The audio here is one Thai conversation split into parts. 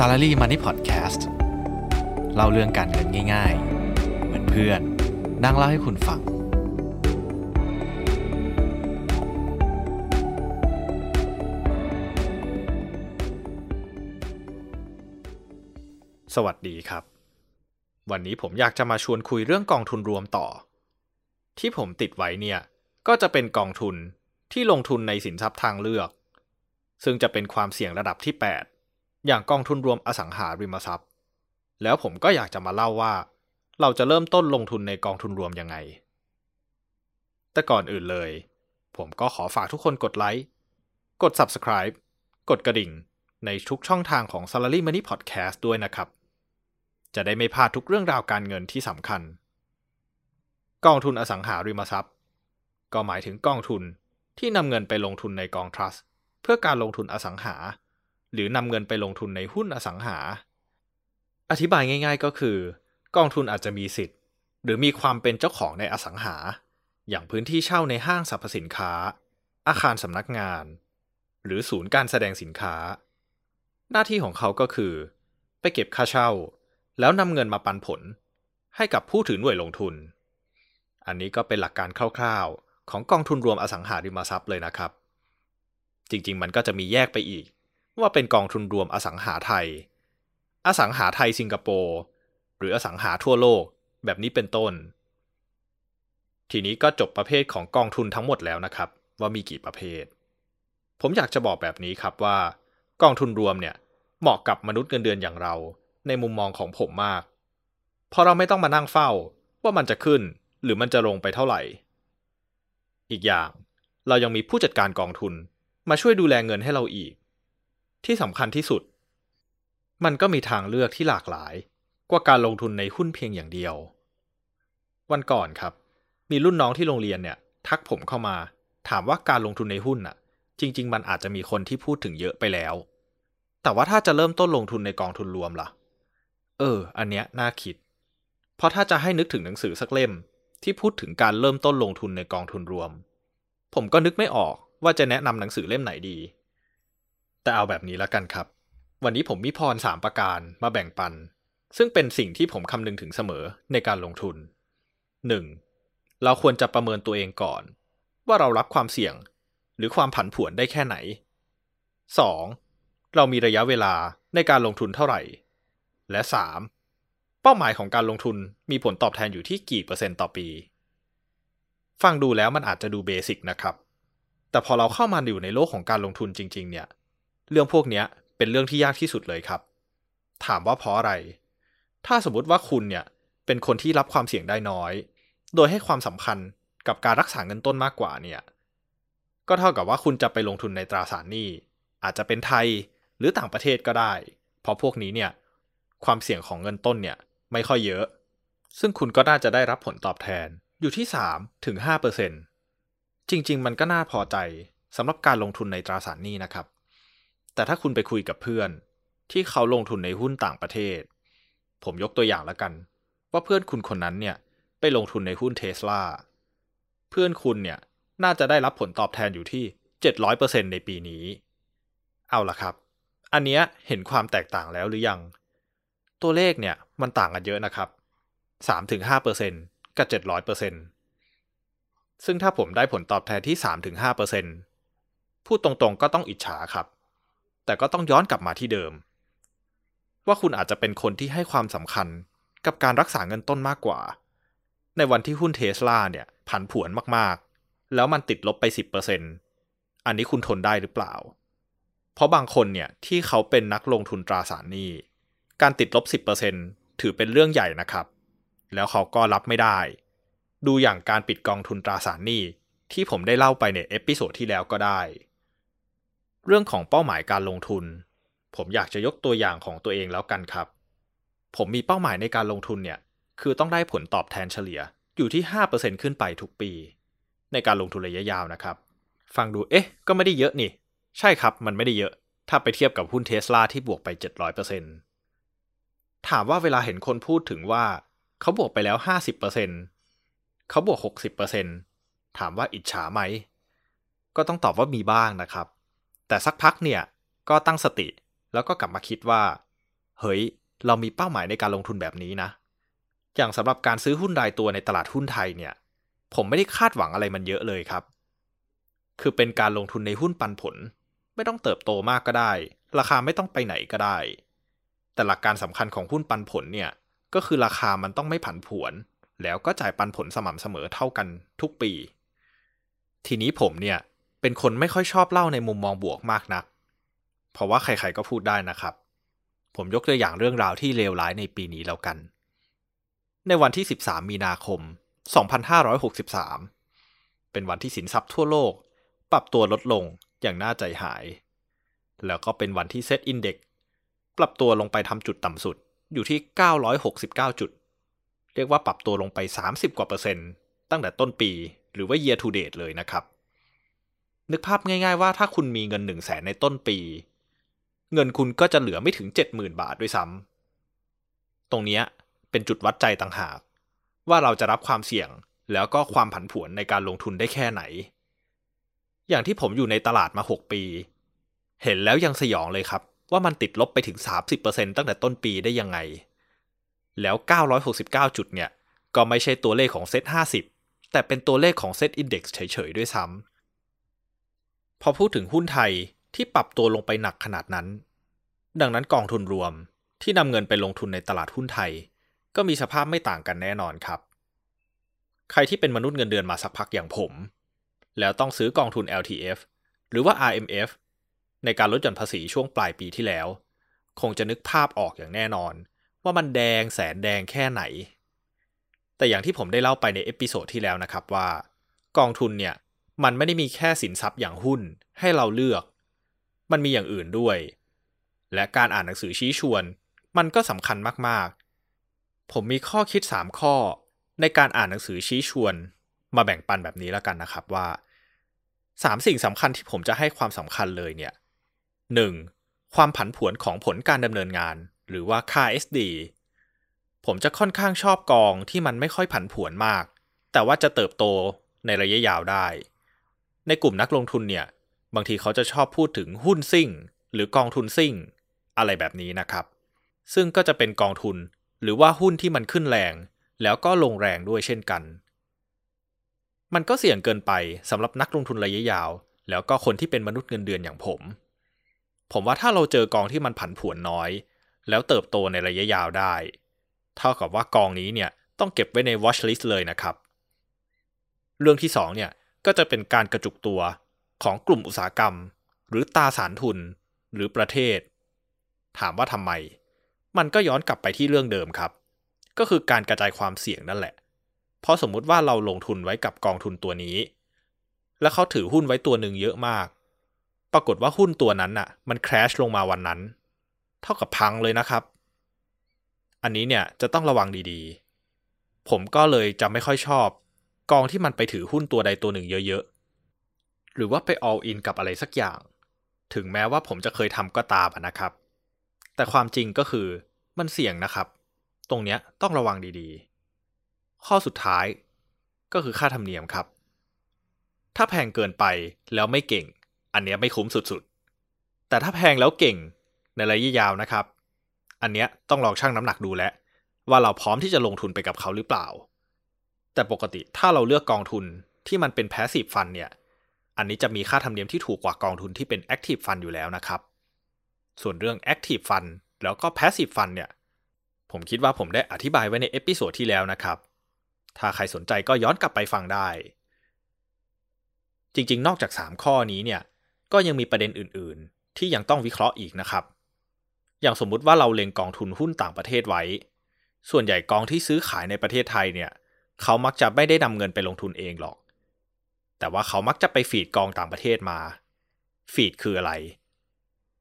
Salary Money Podcast เล่าเรื่องการเงินง่าย ๆ เหมือนเพื่อนนั่งเล่าให้คุณฟัง สวัสดีครับ วันนี้ผมอยากจะมาชวนคุยเรื่องกองทุนรวมต่อ ที่ผมติดไว้เนี่ย ก็จะเป็นกองทุนที่ลงทุนในสินทรัพย์ทางเลือก ซึ่งจะเป็นความเสี่ยงระดับที่ 8 อย่างกองทุนรวมอสังหาริมทรัพย์ แล้วผมก็อยากจะมาเล่าว่า เราจะเริ่มต้นลงทุนในกองทุนรวมยังไง แต่ก่อนอื่นเลย ผมก็ขอฝากทุกคนกดไลค์ กด Subscribe กดกระดิ่ง ในทุกช่องทางของ Salary Money Podcast ด้วยนะครับ จะได้ไม่พลาดทุกเรื่องราวการเงินที่สำคัญ กองทุนอสังหาริมทรัพย์ ก็หมายถึงกองทุนที่นำเงินไปลงทุนในกองทรัสต์เพื่อการลงทุนอสังหา หรือนำเงินไปลงทุนในหุ้นอสังหา อธิบายง่าย ๆก็คือ กองทุนอาจจะมีสิทธิ์ หรือมีความเป็นเจ้าของในอสังหา อย่างพื้นที่เช่าในห้างสรรพสินค้า อาคารสำนักงาน หรือศูนย์การแสดงสินค้า หน้าที่ของเขาก็คือ ไปเก็บค่าเช่า แล้วนำเงินมาปันผล ให้กับผู้ถือหน่วยลงทุน อันนี้ก็เป็นหลักการคร่าวๆ ของกองทุนรวมอสังหาริมทรัพย์เลยนะครับ จริงๆ มันก็จะมีแยกไปอีก ว่าเป็นกองทุนรวมอสังหาไทย อสังหาไทยสิงคโปร์หรืออสังหาทั่วโลกแบบนี้เป็นต้น ทีนี้ก็จบประเภทของกองทุนทั้งหมดแล้วนะครับ ว่ามีกี่ประเภท ผมอยากจะบอกแบบนี้ครับว่า กองทุนรวมเนี่ยเหมาะกับมนุษย์เงินเดือนอย่างเรา ในมุมมองของผมมากเพราะเราไม่ต้องมานั่งเฝ้าว่ามันจะขึ้นหรือมันจะลงไปเท่าไหร่ อีกอย่างเรายังมีผู้จัดการกองทุนมาช่วยดูแลเงินให้เราอีก ที่สำคัญที่สุด มันก็มีทางเลือกที่หลากหลาย กว่าการลงทุนในหุ้นเพียงอย่างเดียว วันก่อนครับ มีรุ่นน้องที่โรงเรียนเนี่ย ทักผมเข้ามา ถามว่าการลงทุนในหุ้นน่ะ จริง ๆ มันอาจจะมีคนที่พูดถึงเยอะไปแล้ว แต่ว่าถ้าจะเริ่มต้นลงทุนในกองทุนรวมล่ะ เออ อันเนี้ยน่าคิด เพราะถ้าจะให้นึกถึงหนังสือสักเล่ม ที่พูดถึงการเริ่มต้นลงทุนในกองทุนรวม ผมก็นึกไม่ออกว่าจะแนะนำหนังสือเล่มไหนดี แต่เอาแบบนี้แล้วกันครับ วันนี้ผมมีพรสามประการมาแบ่งปัน ซึ่งเป็นสิ่งที่ผมคำนึงถึงเสมอในการลงทุน 1. เราควรจะประเมินตัวเองก่อน ว่าเรารับความเสี่ยง หรือความผันผวนได้แค่ไหน 2. เรามีระยะเวลาในการลงทุนเท่าไหร่ และ 3. เป้าหมายของการลงทุนมีผลตอบแทนอยู่ที่กี่เปอร์เซ็นต์ต่อปี ฟังดูแล้วมันอาจจะดูเบสิกนะครับ แต่พอเราเข้ามาอยู่ในโลกของการลงทุนจริง ๆ เนี่ย เรื่องพวกนี้เป็นเรื่องที่ยากที่สุดเลยครับ ถามว่าเพราะอะไร ถ้าสมมติว่าคุณเนี่ยเป็นคนที่รับความเสี่ยงได้น้อย โดยให้ความสำคัญกับการรักษาเงินต้นมากกว่าเนี่ย ก็เท่ากับว่าคุณจะไปลงทุนในตราสารหนี้ อาจจะเป็นไทยหรือต่างประเทศก็ได้ เพราะพวกนี้เนี่ยความเสี่ยงของเงินต้นเนี่ยไม่ค่อยเยอะ ซึ่งคุณก็น่าจะได้รับผลตอบแทนอยู่ที่3ถึง5%จริง ๆ มันก็น่าพอใจสำหรับการลงทุนในตราสารหนี้นะครับ แต่ถ้าคุณไปคุยกับเพื่อน ที่เขาลงทุนในหุ้นต่างประเทศ ผมยกตัวอย่างแล้วกัน ว่าเพื่อนคุณคนนั้นเนี่ยไปลงทุนในหุ้นเทสลาเพื่อนคุณเนี่ยน่าจะได้รับผลตอบแทนอยู่ที่ 700%ในปีนี้ เอาล่ะครับ อันเนี้ยเห็นความแตกต่างแล้วหรือยัง ตัวเลขเนี่ยมันต่างกันเยอะนะครับ 3-5%กับ 700%ซึ่งถ้าผมได้ผลตอบแทนที่ 3-5%พูดตรงๆก็ต้องอิจฉาครับ แต่ก็ต้องย้อนกลับมาที่เดิม ว่าคุณอาจจะเป็นคนที่ให้ความสำคัญกับการรักษาเงินต้นมากกว่า ในวันที่หุ้นเทสลาเนี่ยผันผวนมากๆ แล้วมันติดลบไป 10%อันนี้คุณทนได้หรือเปล่า เพราะบางคนเนี่ยที่เขาเป็นนักลงทุนตราสารหนี้ การติดลบ 10%ถือเป็นเรื่องใหญ่นะครับ แล้วเขาก็รับไม่ได้ ดูอย่างการปิดกองทุนตราสารหนี้ที่ผมได้เล่าไปใน episode ที่แล้วก็ได้ เรื่องของเป้าหมายการลงทุน ผมอยากจะยกตัวอย่างของตัวเองแล้วกันครับ ผมมีเป้าหมายในการลงทุนเนี่ย คือต้องได้ผลตอบแทนเฉลี่ยอยู่ที่ 5%ขึ้นไปทุกปี ในการลงทุนระยะยาวนะครับ ฟังดูเอ๊ะ ก็ไม่ได้เยอะนี่ ใช่ครับ มันไม่ได้เยอะ ถ้าไปเทียบกับหุ้นเทสลาที่บวกไป 700%ถามว่าเวลาเห็นคนพูดถึงว่า เขาบวกไปแล้ว 50%เขาบวก 60%ถามว่าอิจฉาไหม ก็ต้องตอบว่ามีบ้างนะครับ แต่สักพักเนี่ยก็ตั้งสติ แล้วก็กลับมาคิดว่า เฮ้ย เรามีเป้าหมายในการลงทุนแบบนี้นะ อย่างสำหรับการซื้อหุ้นรายตัวในตลาดหุ้นไทยเนี่ย ผมไม่ได้คาดหวังอะไรมันเยอะเลยครับ คือเป็นการลงทุนในหุ้นปันผล ไม่ต้องเติบโตมากก็ได้ ราคาไม่ต้องไปไหนก็ได้ แต่หลักการสำคัญของหุ้นปันผลเนี่ยก็คือราคามันต้องไม่ผันผวน แล้วก็จ่ายปันผลสม่ำเสมอเท่ากันทุกปี ทีนี้ผมเนี่ย เป็นคนไม่ค่อยชอบเล่าในมุมมองบวกมากนัก เพราะว่าใครๆก็พูดได้นะครับ ผมยกตัวอย่างเรื่องราวที่เลวร้ายในปีนี้แล้วกัน ในวันที่ 13 มีนาคม 2563 เป็นวันที่สินทรัพย์ทั่วโลก ปรับตัวลดลงอย่างน่าใจหาย แล้วก็เป็นวันที่เซ็ตอินเด็กปรับตัวลงไปทำจุดต่ำสุดอยู่ที่ 969 จุด เรียกว่าปรับตัวลงไป 30 กว่าเปอร์เซ็นต์ตั้งแต่ต้นปี หรือว่า year to date เลยนะครับ นึกภาพง่าย ๆ ว่าถ้าคุณมีเงิน1 0 0 0 0แสนในต้นปี เงินคุณก็จะเหลือไม่ถึง70,000บาทด้วยซ้ำตรงนี้เป็นจุดวัดใจต่างหาก ว่าเราจะรับความเสี่ยงแล้วก็ความผันผวนในการลงทุนได้แค่ไหน อย่างที่ผมอยู่ในตลาดมา 6 ปี เห็นแล้วยังสยองเลยครับ ว่ามันติดลบไปถึง 30%ตั้งแต่ต้นปีได้ยังไง แล้ว 969 จุดเนี่ย ก็ไม่ใช่ตัวเลขของเซต50 แต่เป็นตัวเลขของเซตอินดี x เฉยๆ ด้วยซ้ำ พอพูดถึงหุ้นไทยที่ปรับตัวลงไปหนักขนาดนั้น ดังนั้นกองทุนรวมที่นำเงินไปลงทุนในตลาดหุ้นไทย ก็มีสภาพไม่ต่างกันแน่นอนครับ ใครที่เป็นมนุษย์เงินเดือนมาสักพักอย่างผม แล้วต้องซื้อกองทุน LTF หรือว่า RMF ในการลดหย่อนภาษีช่วงปลายปีที่แล้ว คงจะนึกภาพออกอย่างแน่นอน ว่ามันแดงแสนแดงแค่ไหน แต่อย่างที่ผมได้เล่าไปใน episode ที่แล้วนะครับว่า กองทุนเนี่ย มันไม่ได้มีแค่สินทรัพย์อย่างหุ้นให้เราเลือก มันมีอย่างอื่นด้วย และการอ่านหนังสือชี้ชวน มันก็สำคัญมากๆ ผมมีข้อคิด 3 ข้อ ในการอ่านหนังสือชี้ชวน มาแบ่งปันแบบนี้แล้วกันนะครับว่าสามสิ่งสำคัญที่ผมจะให้ความสำคัญเลยเนี่ย 1. ความผันผวนของผลการดำเนินงาน หรือว่าค่า SD ผมจะค่อนข้างชอบกองที่มันไม่ค่อยผันผวนมาก แต่ว่าจะเติบโตในระยะยาวได้ ในกลุ่มนักลงทุนเนี่ย บางทีเขาจะชอบพูดถึงหุ้นซิ่ง หรือกองทุนซิ่ง อะไรแบบนี้นะครับ ซึ่งก็จะเป็นกองทุนหรือว่าหุ้นที่มันขึ้นแรง แล้วก็ลงแรงด้วยเช่นกัน มันก็เสี่ยงเกินไปสำหรับนักลงทุนระยะยาว แล้วก็คนที่เป็นมนุษย์เงินเดือนอย่างผม ผมว่าถ้าเราเจอกองที่มันผันผวนน้อย แล้วเติบโตในระยะยาวได้ เท่ากับว่ากองนี้เนี่ยต้องเก็บไว้ใน watch list เลยนะครับ เรื่องที่2เนี่ย ก็จะเป็นการกระจุกตัวของกลุ่มอุตสาหกรรม หรือตาสารทุนหรือประเทศ ถามว่าทำไม มันก็ย้อนกลับไปที่เรื่องเดิมครับ ก็คือการกระจายความเสี่ยงนั่นแหละ เพราะสมมุติว่าเราลงทุนไว้กับกองทุนตัวนี้ แล้วเขาถือหุ้นไว้ตัวหนึ่งเยอะมาก ปรากฏว่าหุ้นตัวนั้นน่ะ มันแครชลงมาวันนั้น เท่ากับพังเลยนะครับ อันนี้เนี่ยจะต้องระวังดีๆ ผมก็เลยจะไม่ค่อยชอบ กองที่มันไปถือหุ้นตัวใดตัวหนึ่งเยอะๆ หรือว่าไป all in กับอะไรสักอย่าง ถึงแม้ว่าผมจะเคยทำก็ตามนะครับ แต่ความจริงก็คือมันเสี่ยงนะครับ ตรงเนี้ยต้องระวังดีๆ ข้อสุดท้ายก็คือค่าธรรมเนียมครับ ถ้าแพงเกินไปแล้วไม่เก่ง อันเนี้ยไม่คุ้มสุดๆ แต่ถ้าแพงแล้วเก่งในระยะยาวนะครับ อันเนี้ยต้องลองชั่งน้ำหนักดูแล้วว่าเราพร้อมที่จะลงทุนไปกับเขาหรือเปล่า แต่ปกติถ้าเราเลือกกองทุนที่มันเป็น passive fund เนี่ย อันนี้จะมีค่าธรรมเนียมที่ถูกกว่ากองทุนที่เป็น active fund อยู่แล้วนะครับ ส่วนเรื่อง active fund แล้วก็ passive fund เนี่ย ผมคิดว่าผมได้อธิบายไว้ใน episode ที่แล้วนะครับ ถ้าใครสนใจก็ย้อนกลับไปฟังได้ จริงๆ นอกจาก 3 ข้อนี้เนี่ย ก็ยังมีประเด็นอื่นๆ ที่ยังต้องวิเคราะห์อีกนะครับ อย่างสมมุติว่าเราเล็งกองทุนหุ้นต่างประเทศไว้ ส่วนใหญ่กองที่ซื้อขายในประเทศไทยเนี่ย เขามักจะไม่ได้นำเงินไปลงทุนเองหรอก แต่ว่าเขามักจะไปฟีดกองต่างประเทศมา ฟีดคืออะไร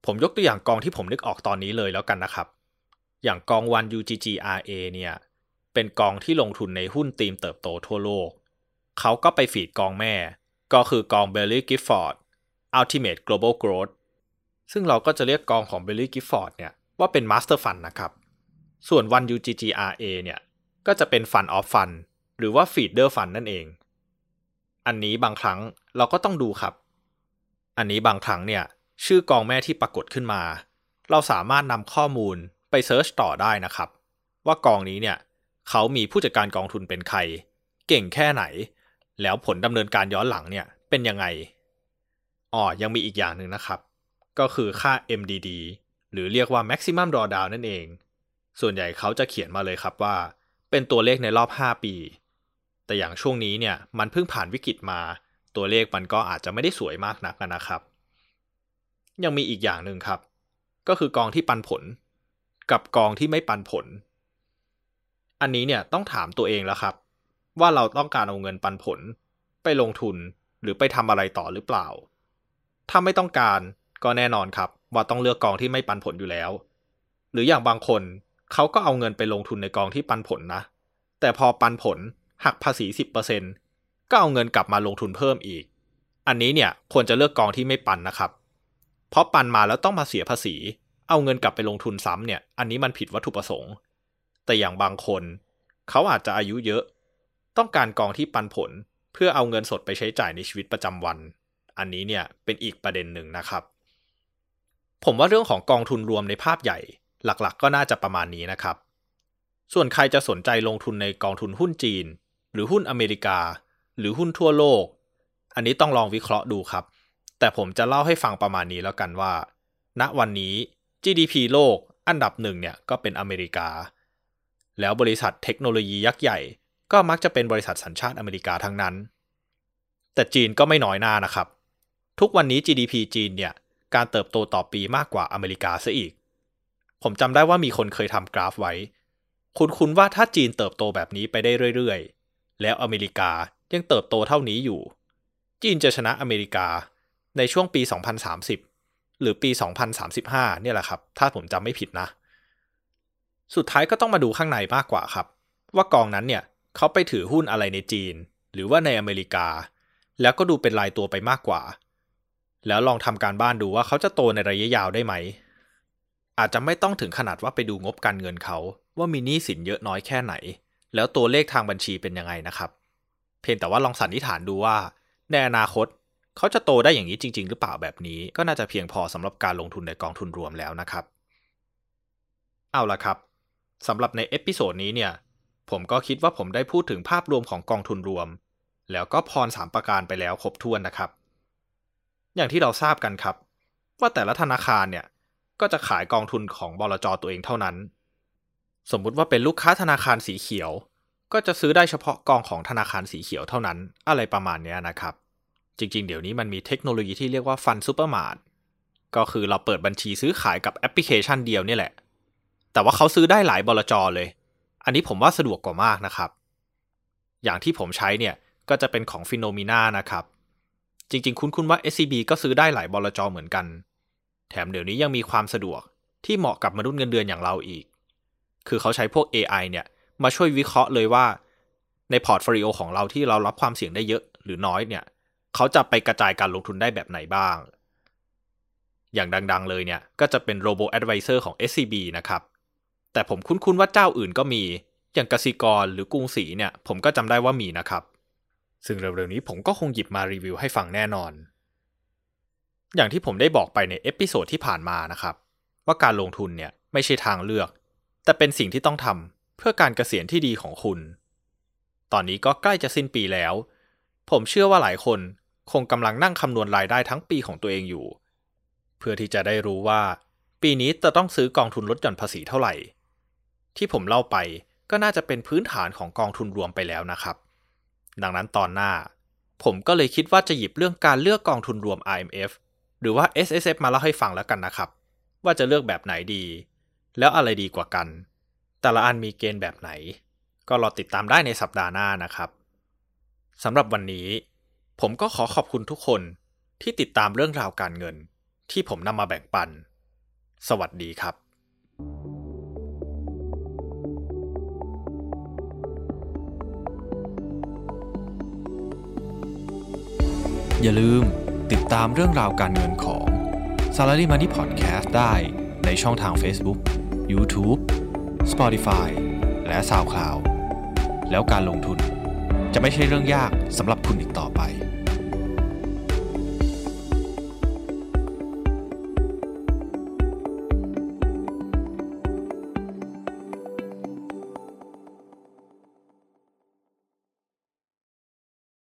ผมยกตัวอย่างกองที่ผมนึกออกตอนนี้เลยแล้วกันนะครับ อย่างกองวัน UGGRA เนี่ย เป็นกองที่ลงทุนในหุ้นตีมเติบโตทั่วโลก เขาก็ไปฟีดกองแม่ ก็คือกอง Belly Gifford Ultimate Global Growth ซึ่งเราก็จะเรียกกองของ Belly Gifford เนี่ยว่าเป็น Master Fund นะครับ ส่วนวัน UGGRA เนี่ย ก็จะเป็น Fund of Fund หรือว่า Feeder Fund นั่นเอง อันนี้บางครั้งเราก็ต้องดูครับ อันนี้บางครั้งเนี่ย ชื่อกองแม่ที่ปรากฏขึ้นมา เราสามารถนำข้อมูลไปไปเซิร์ชต่อได้นะครับ ว่ากองนี้เนี่ยเขามีผู้จัดการกองทุนเป็นใคร เก่งแค่ไหน แล้วผลดำเนินการย้อนหลังเนี่ยเป็นยังไงอ๋อยังมีอีกอย่างหนึ่งนะครับ ก็คือค่า MDD หรือเรียกว่า maximum drawdown นั่นเอง ส่วนใหญ่เขาจะเขียนมาเลยครับว่า เป็นตัวเลขในรอบ 5 ปี แต่อย่างช่วงนี้เนี่ยมันเพิ่งผ่านวิกฤตมา ตัวเลขมันก็อาจจะไม่ได้สวยมากนักนะครับ ยังมีอีกอย่างหนึ่งครับ ก็คือกองที่ปันผล กับกองที่ไม่ปันผล อันนี้เนี่ยต้องถามตัวเองแล้วครับ ว่าเราต้องการเอาเงินปันผล ไปลงทุนหรือไปทำอะไรต่อหรือเปล่า ถ้าไม่ต้องการก็แน่นอนครับ ว่าต้องเลือกกองที่ไม่ปันผลอยู่แล้ว หรืออย่างบางคนเขาก็เอาเงินไปลงทุนในกองที่ปันผลนะ แต่พอปันผล หักภาษี 10%ก็เอาเงินกลับมาลงทุนเพิ่มอีก อันนี้เนี่ยควรจะเลือกกองที่ไม่ปันนะครับ เพราะปันมาแล้วต้องมาเสียภาษี เอาเงินกลับไปลงทุนซ้ำเนี่ย อันนี้มันผิดวัตถุประสงค์ แต่อย่างบางคน เขาอาจจะอายุเยอะ ต้องการกองที่ปันผลเพื่อเอาเงินสดไปใช้จ่ายในชีวิตประจำวัน อันนี้เนี่ยเป็นอีกประเด็นหนึ่งนะครับ ผมว่าเรื่องของกองทุนรวมในภาพใหญ่ หลักๆก็น่าจะประมาณนี้นะครับ ส่วนใครจะสนใจลงทุนในกองทุนหุ้นจีน หรือหุ้นอเมริกา หรือหุ้นทั่วโลก อันนี้ต้องลองวิเคราะห์ดูครับ แต่ผมจะเล่าให้ฟังประมาณนี้แล้วกันว่า ณวันนี้ GDP โลกอันดับหนึ่งเนี่ยก็เป็นอเมริกา แล้วบริษัทเทคโนโลยียักษ์ใหญ่ ก็มักจะเป็นบริษัทสัญชาติอเมริกาทั้งนั้น แต่จีนก็ไม่น้อยหน้านะครับ ทุกวันนี้ GDP จีนเนี่ยการเติบโตต่อปีมากกว่าอเมริกาซะอีก ผมจำได้ว่ามีคนเคยทำกราฟไว้ คุณคุณว่าถ้าจีนเติบโตแบบนี้ไปได้เรื่อยๆ แล้วอเมริกายังเติบโตเท่านี้อยู่ จีนจะชนะอเมริกาในช่วงปี 2030 หรือปี 2035 เนี่ยแหละครับ ถ้าผมจำไม่ผิดนะ สุดท้ายก็ต้องมาดูข้างในมากกว่าครับ ว่ากองนั้นเนี่ยเขาไปถือหุ้นอะไรในจีน หรือว่าในอเมริกา แล้วก็ดูเป็นรายตัวไปมากกว่า แล้วลองทำการบ้านดูว่าเขาจะโตในระยะยาวได้ไหม อาจจะไม่ต้องถึงขนาดว่าไปดูงบการเงินเขาว่ามีหนี้สินเยอะน้อยแค่ไหน แล้วตัวเลขทางบัญชีเป็นยังไงนะครับ เพียงแต่ว่าลองสันนิษฐานดูว่า ในอนาคตเขาจะโตได้อย่างนี้จริง ๆ หรือเปล่าแบบนี้ ก็น่าจะเพียงพอสำหรับการลงทุนในกองทุนรวมแล้วนะครับ เอาละครับสำหรับใน episode นี้เนี่ยผมก็คิดว่าผมได้พูดถึงภาพรวมของกองทุนรวม แล้วก็พรสามประการไปแล้วครบถ้วนนะครับ อย่างที่เราทราบกันครับ ว่าแต่ละธนาคารเนี่ยก็จะขายกองทุนของบลจตัวเองเท่านั้น สมมุติว่าเป็นลูกค้าธนาคารสีเขียว ก็จะซื้อได้เฉพาะกองของธนาคารสีเขียวเท่านั้น อะไรประมาณนี้นะครับ จริงๆ เดี๋ยวนี้มันมีเทคโนโลยีที่เรียกว่า fund supermart ก็คือเราเปิดบัญชีซื้อขายกับแอปพลิเคชันเดียวนี่แหละ แต่ว่าเขาซื้อได้หลายบลจเลย อันนี้ผมว่าสะดวกกว่ามากนะครับ อย่างที่ผมใช้เนี่ยก็จะเป็นของ Finnomena นะครับ จริงๆ คุ้นๆว่า SCB ก็ซื้อได้หลายบลจเหมือนกัน แถมเดี๋ยวนี้ยังมีความสะดวกที่เหมาะกับมนุษย์เงินเดือนอย่างเราอีก คือเขาใช้พวก AI เนี่ยมาช่วยวิเคราะห์เลยว่าใน portfolio ของเราที่เรารับความเสี่ยงได้เยอะหรือน้อยเนี่ยเขาจะไปกระจายการลงทุนได้แบบไหนบ้าง อย่างดังๆเลยเนี่ยก็จะเป็น Robo Advisor ของ SCB นะครับ แต่ผมคุ้นๆว่าเจ้าอื่นก็มี อย่างกสิกรหรือกรุงศรีเนี่ยผมก็จำได้ว่ามีนะครับ ซึ่งเร็วๆนี้ผมก็คงหยิบมารีวิวให้ฟังแน่นอน อย่างที่ผมได้บอกไปใน episode ที่ผ่านมานะครับ ว่าการลงทุนเนี่ยไม่ใช่ทางเลือก แต่เป็นสิ่งที่ต้องทำเพื่อการเกษียณที่ดีของคุณ ตอนนี้ก็ใกล้จะสิ้นปีแล้ว ผมเชื่อว่าหลายคนคงกำลังนั่งคำนวณรายได้ทั้งปีของตัวเองอยู่ เพื่อที่จะได้รู้ว่า ปีนี้จะต้องซื้อกองทุนลดหย่อนภาษีเท่าไหร่ ที่ผมเล่าไปก็น่าจะเป็นพื้นฐานของกองทุนรวมไปแล้วนะครับ ดังนั้นตอนหน้า ผมก็เลยคิดว่าจะหยิบเรื่องการเลือกกองทุนรวม IMF หรือว่า S S F มาเล่าให้ฟังแล้วกันนะครับ ว่าจะเลือกแบบไหนดี แล้วอะไรดีกว่ากัน แต่ละอันมีเกณฑ์แบบไหน ก็รอติดตามได้ในสัปดาห์หน้านะครับสำหรับวันนี้ ผมก็ขอขอบคุณทุกคนที่ติดตามเรื่องราวการเงิน ที่ผมนำมาแบ่งปัน สวัสดีครับ อย่าลืมติดตามเรื่องราวการเงินของ Salary Money Podcast ได้ในช่องทาง Facebook, YouTube, Spotify และ SoundCloud แล้วการลงทุนจะไม่ใช่เรื่องยากสำหรับคุณอีกต่อไป